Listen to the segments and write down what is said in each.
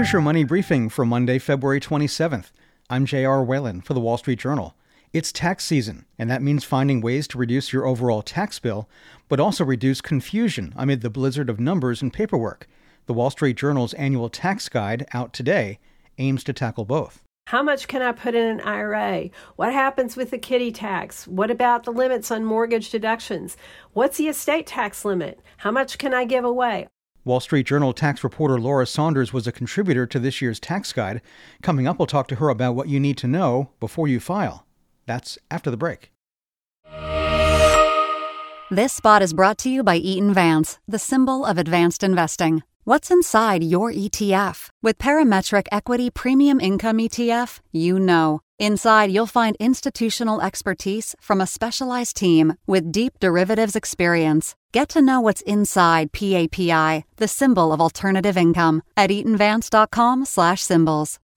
Here's your money briefing for Monday, February 27th. I'm J.R. Whalen for the Wall Street Journal. It's tax season, and that means finding ways to reduce your overall tax bill, but also reduce confusion amid the blizzard of numbers and paperwork. The Wall Street Journal's annual tax guide, out today, aims to tackle both. How much can I put in an IRA? What happens with the kiddie tax? What about the limits on mortgage deductions? What's the estate tax limit? How much can I give away? Wall Street Journal tax reporter Laura Saunders was a contributor to this year's tax guide. Coming up, we'll talk to her about what you need to know before you file. That's after the break. This spot is brought to you by Eaton Vance, the symbol of advanced investing. What's inside your ETF? With Parametric Equity Premium Income ETF, you know. Inside, you'll find institutional expertise from a specialized team with deep derivatives experience. Get to know what's inside PAPI, the symbol of alternative income, at eatonvance.com/symbols.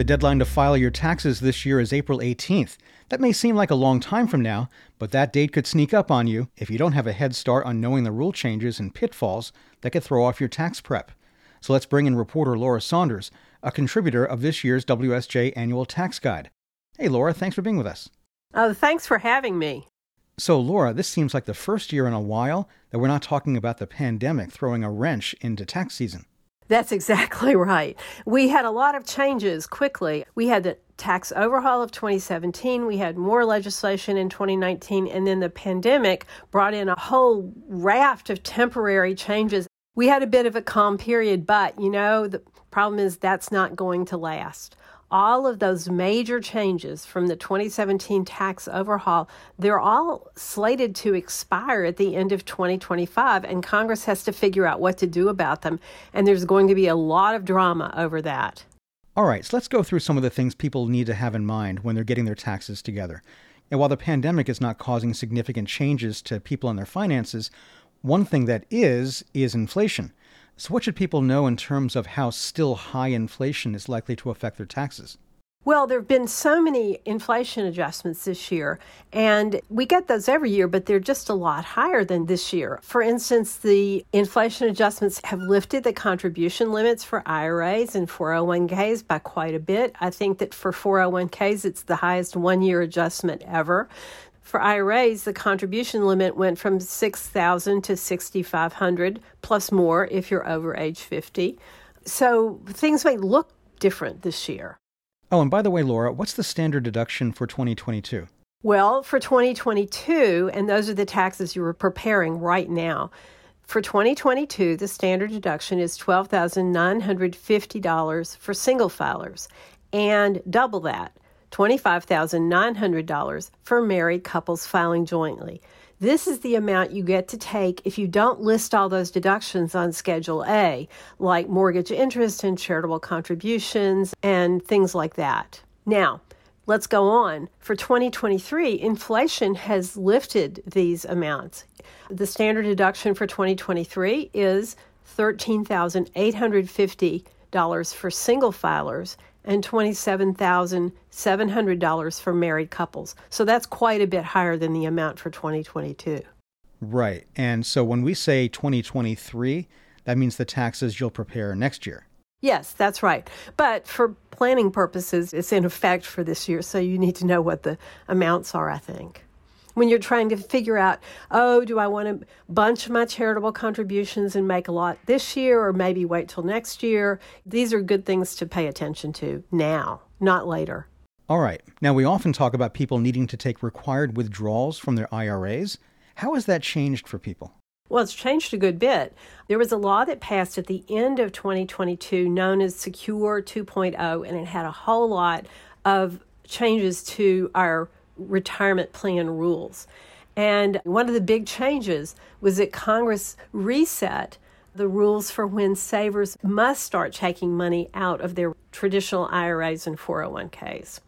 The deadline to file your taxes this year is April 18th. That may seem like a long time from now, but that date could sneak up on you if you don't have a head start on knowing the rule changes and pitfalls that could throw off your tax prep. So let's bring in reporter Laura Saunders, a contributor of this year's WSJ Annual Tax Guide. Hey, Laura, thanks for being with us. Oh, thanks for having me. So, Laura, this seems like the first year in a while that we're not talking about the pandemic throwing a wrench into tax season. That's exactly right. We had a lot of changes quickly. We had the tax overhaul of 2017, we had more legislation in 2019, and then the pandemic brought in a whole raft of temporary changes. We had a bit of a calm period, but you know, the problem is that's not going to last all of those major changes from the 2017 tax overhaul, they're all slated to expire at the end of 2025, and Congress has to figure out what to do about them. And there's going to be a lot of drama over that. All right, so let's go through some of the things people need to have in mind when they're getting their taxes together. And while the pandemic is not causing significant changes to people and their finances, one thing that is, is inflation. So, what should people know in terms of how still high inflation is likely to affect their taxes? Well, there have been so many inflation adjustments this year, and we get those every year, but they're just a lot higher than this year. For instance, the inflation adjustments have lifted the contribution limits for IRAs and 401ks by quite a bit. I think that for 401ks, it's the highest one year adjustment ever. For IRAs, the contribution limit went from 6,000 to 6,500 plus more if you're over age 50. So things may look different this year. Oh, and by the way, Laura, what's the standard deduction for 2022? Well, for 2022, and those are the taxes you are preparing right now. For 2022, the standard deduction is $12,950 for single filers and double that $25,900 for married couples filing jointly. This is the amount you get to take if you don't list all those deductions on Schedule A, like mortgage interest and charitable contributions and things like that. Now, let's go on. For 2023, inflation has lifted these amounts. The standard deduction for 2023 is $13,850 for single filers and $27,700 for married couples. So that's quite a bit higher than the amount for 2022. Right. And so when we say 2023, that means the taxes you'll prepare next year. Yes, that's right. But for planning purposes, it's in effect for this year. So you need to know what the amounts are, I think when you're trying to figure out, oh, do I want to bunch my charitable contributions and make a lot this year or maybe wait till next year? These are good things to pay attention to now, not later. All right. Now, we often talk about people needing to take required withdrawals from their IRAs. How has that changed for people? Well, it's changed a good bit. There was a law that passed at the end of 2022 known as Secure 2.0, and it had a whole lot of changes to our retirement plan rules. And one of the big changes was that Congress reset the rules for when savers must start taking money out of their traditional IRAs and 401ks.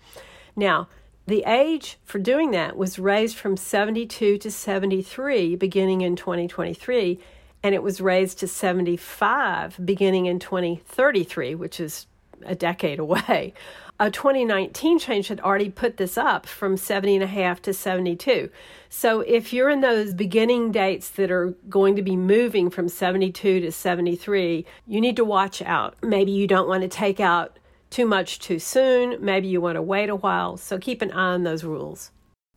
Now, the age for doing that was raised from 72 to 73 beginning in 2023, and it was raised to 75 beginning in 2033, which is a decade away. A 2019 change had already put this up from 70 and a half to 72. So if you're in those beginning dates that are going to be moving from 72 to 73, you need to watch out. Maybe you don't want to take out too much too soon. Maybe you want to wait a while. So keep an eye on those rules.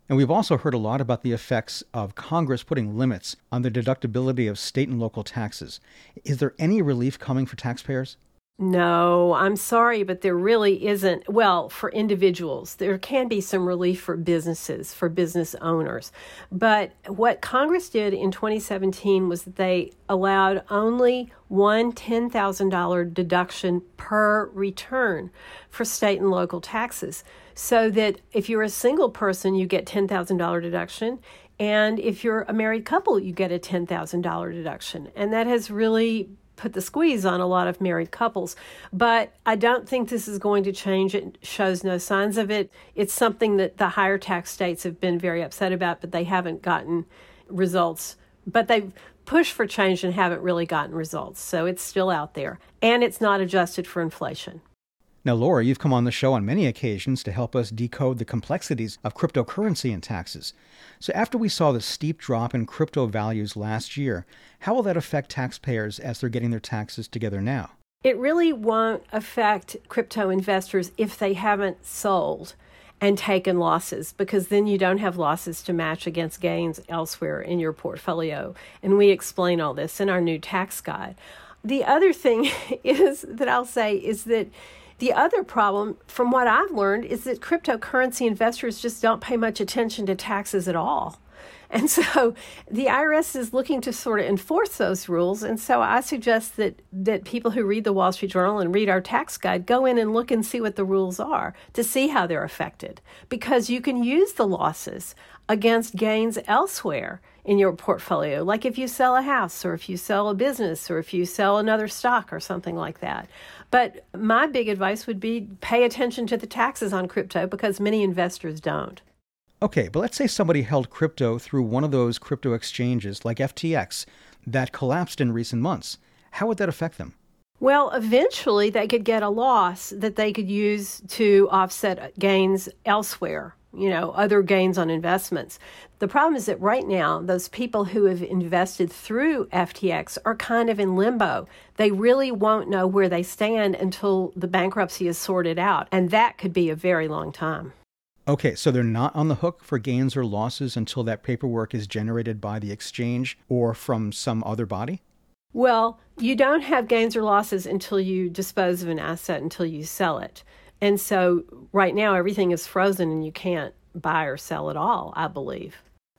And we've also heard a lot about the effects of Congress putting limits on the deductibility of state and local taxes. Is there any relief coming for taxpayers? No, I'm sorry, but there really isn't. Well, for individuals, there can be some relief for businesses, for business owners. But what Congress did in 2017 was that they allowed only one $10,000 deduction per return for state and local taxes. So that if you're a single person, you get $10,000 deduction. And if you're a married couple, you get a $10,000 deduction. And that has really put the squeeze on a lot of married couples. But I don't think this is going to change. It shows no signs of it. It's something that the higher tax states have been very upset about, but they haven't gotten results. But they've pushed for change and haven't really gotten results. So it's still out there. And it's not adjusted for inflation. Now, Laura, you've come on the show on many occasions to help us decode the complexities of cryptocurrency and taxes. So, after we saw the steep drop in crypto values last year, how will that affect taxpayers as they're getting their taxes together now? It really won't affect crypto investors if they haven't sold and taken losses because then you don't have losses to match against gains elsewhere in your portfolio. And we explain all this in our new tax guide. The other thing is that I'll say is that the other problem, from what I've learned, is that cryptocurrency investors just don't pay much attention to taxes at all. And so the IRS is looking to sort of enforce those rules. And so I suggest that, that people who read the Wall Street Journal and read our tax guide go in and look and see what the rules are to see how they're affected. Because you can use the losses against gains elsewhere in your portfolio, like if you sell a house or if you sell a business or if you sell another stock or something like that. But my big advice would be pay attention to the taxes on crypto because many investors don't. Okay, but let's say somebody held crypto through one of those crypto exchanges like FTX that collapsed in recent months. How would that affect them? Well, eventually they could get a loss that they could use to offset gains elsewhere you know, other gains on investments. The problem is that right now, those people who have invested through FTX are kind of in limbo. They really won't know where they stand until the bankruptcy is sorted out, and that could be a very long time. Okay, so they're not on the hook for gains or losses until that paperwork is generated by the exchange or from some other body? Well, you don't have gains or losses until you dispose of an asset, until you sell it. And so right now everything is frozen and you can't buy or sell at all, I believe.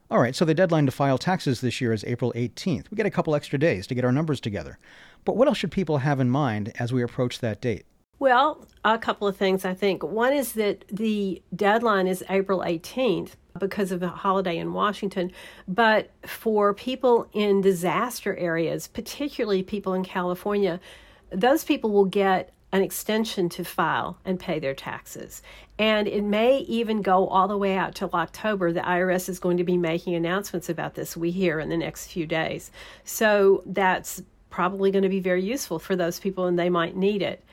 All right, so the deadline to file taxes this year is April 18th. We get a couple extra days to get our numbers together. But what else should people have in mind as we approach that date? Well, a couple of things I think. One is that the deadline is April 18th because of a holiday in Washington. But for people in disaster areas, particularly people in California, those people will get an extension to file and pay their taxes. And it may even go all the way out till October. The IRS is going to be making announcements about this, we hear, in the next few days. So that's probably going to be very useful for those people and they might need it.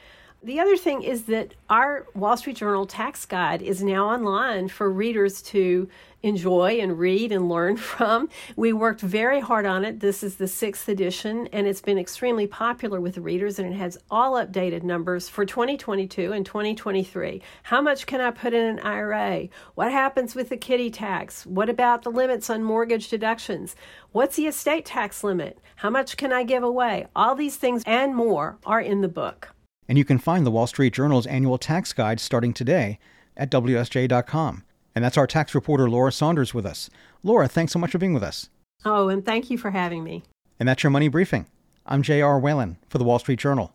The other thing is that our Wall Street Journal tax guide is now online for readers to enjoy and read and learn from. We worked very hard on it. This is the sixth edition, and it's been extremely popular with readers, and it has all updated numbers for 2022 and 2023. How much can I put in an IRA? What happens with the kiddie tax? What about the limits on mortgage deductions? What's the estate tax limit? How much can I give away? All these things and more are in the book. And you can find the Wall Street Journal's annual tax guide starting today at WSJ.com. And that's our tax reporter, Laura Saunders, with us. Laura, thanks so much for being with us. Oh, and thank you for having me. And that's your money briefing. I'm J.R. Whalen for the Wall Street Journal.